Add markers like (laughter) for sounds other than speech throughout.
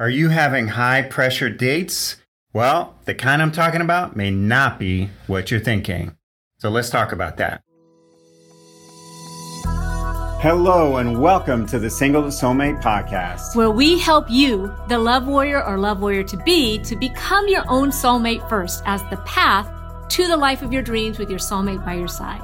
Are you having high pressure dates? Well, the kind I'm talking about may not be what you're thinking. So let's talk about that. Hello, and welcome to the Single to Soulmate podcast, where we help you, the love warrior or love warrior to be, to become your own soulmate first as the path to the life of your dreams with your soulmate by your side.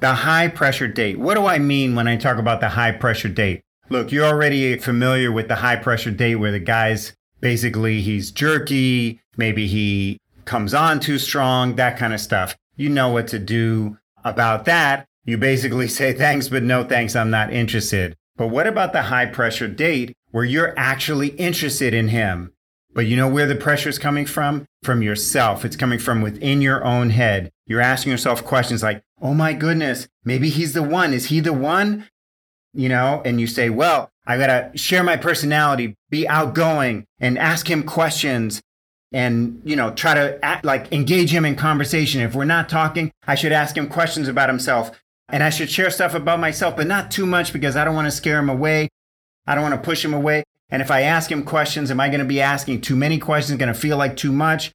The high pressure date. What do I mean when I talk about the high pressure date? Look, you're already familiar with the high pressure date where the guy's basically he's jerky, maybe he comes on too strong, that kind of stuff. You know what to do about that. You basically (laughs) say thanks, but no thanks, I'm not interested. But what about the high pressure date where you're actually interested in him? But you know where the pressure is coming from? From yourself. It's coming from within your own head. You're asking yourself questions like, Oh my goodness, maybe he's the one. Is he the one? You know, and you say, well, I got to share my personality, be outgoing and ask him questions and, you know, try to act, like engage him in conversation. If we're not talking, I should ask him questions about himself and I should share stuff about myself, but not too much because I don't want to scare him away. I don't want to push him away. And if I ask him questions, am I going to be asking too many questions? Going to feel like too much?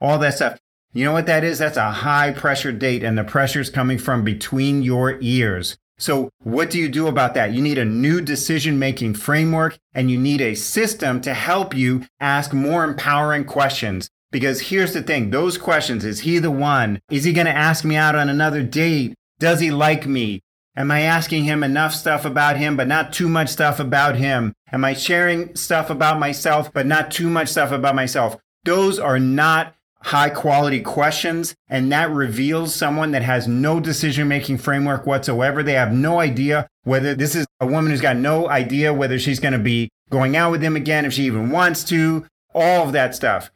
All that stuff. You know what that is? That's a high pressure date, and the pressure is coming from between your ears. So, what do you do about that? You need a new decision making framework and you need a system to help you ask more empowering questions. Because here's the thing those questions is he the one? Is he going to ask me out on another date? Does he like me? Am I asking him enough stuff about him, but not too much stuff about him? Am I sharing stuff about myself, but not too much stuff about myself? Those are not high quality questions and that reveals someone that has no decision making framework whatsoever. They have no idea whether this is a woman who's got no idea whether she's going to be going out with him again, if she even wants to, all of that stuff.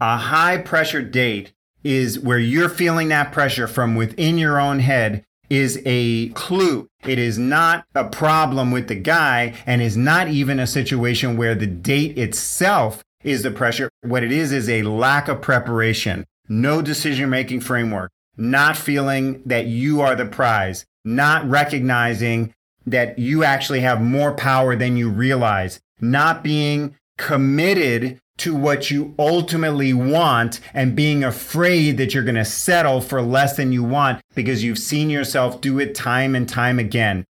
A high pressure date is where you're feeling that pressure from within your own head is a clue. It is not a problem with the guy and is not even a situation where the date itself is the pressure. What it is is a lack of preparation, no decision making framework, not feeling that you are the prize, not recognizing that you actually have more power than you realize, not being committed to what you ultimately want and being afraid that you're going to settle for less than you want because you've seen yourself do it time and time again.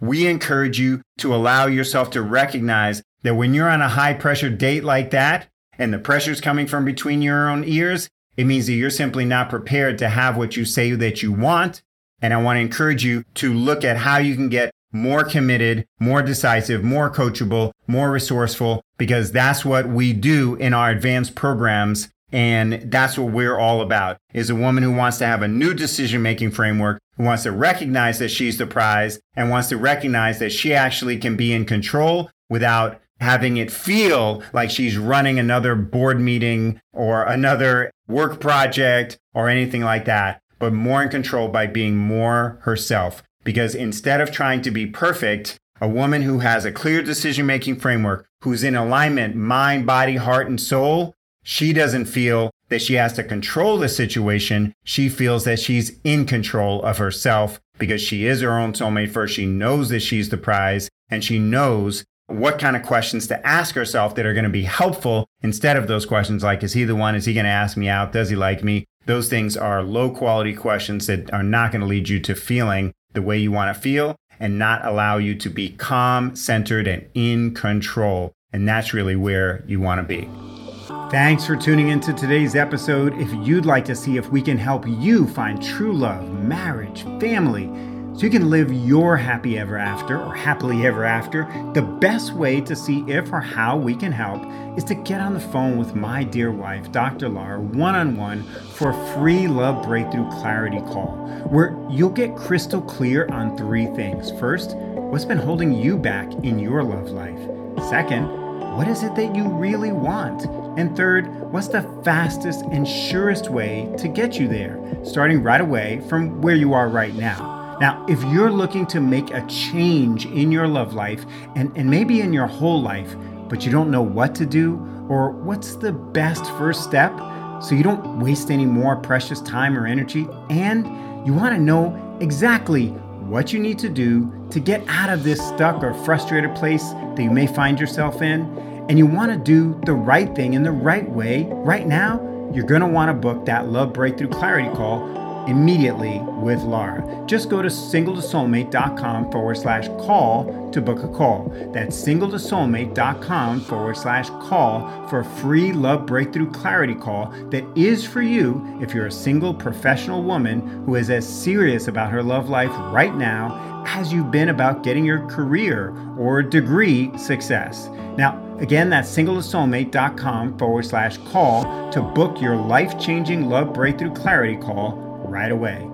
We encourage you to allow yourself to recognize that when you're on a high pressure date like that and the pressure's coming from between your own ears, it means that you're simply not prepared to have what you say that you want. And I want to encourage you to look at how you can get more committed, more decisive, more coachable, more resourceful, because that's what we do in our advanced programs. And that's what we're all about is a woman who wants to have a new decision making framework, who wants to recognize that she's the prize and wants to recognize that she actually can be in control without having it feel like she's running another board meeting or another work project or anything like that, but more in control by being more herself. Because instead of trying to be perfect, a woman who has a clear decision making framework, who's in alignment, mind, body, heart, and soul, she doesn't feel that she has to control the situation. She feels that she's in control of herself because she is her own soulmate first. She knows that she's the prize and she knows what kind of questions to ask herself that are going to be helpful instead of those questions like, is he the one? Is he going to ask me out? Does he like me? Those things are low quality questions that are not going to lead you to feeling the way you want to feel and not allow you to be calm, centered, and in control. And that's really where you want to be. Thanks for tuning into today's episode. If you'd like to see if we can help you find true love, marriage, family, so you can live your happy ever after or happily ever after, the best way to see if or how we can help is to get on the phone with my dear wife, Dr. Laura, one on one for a free Love Breakthrough Clarity call, where you'll get crystal clear on three things. First, what's been holding you back in your love life? Second, what is it that you really want? And third, what's the fastest and surest way to get you there, starting right away from where you are right now? Now, if you're looking to make a change in your love life and, and maybe in your whole life, but you don't know what to do or what's the best first step so you don't waste any more precious time or energy, and you want to know exactly what you need to do to get out of this stuck or frustrated place that you may find yourself in, and you want to do the right thing in the right way right now, you're going to want to book that Love Breakthrough Clarity Call immediately with Laura. Just go to singletosoulmate.com forward slash call to book a call. That's singletosoulmate.com forward slash call for a free love breakthrough clarity call that is for you if you're a single professional woman who is as serious about her love life right now as you've been about getting your career or degree success. Now, again, that's singletosoulmate.com forward slash call to book your life changing love breakthrough clarity call right away.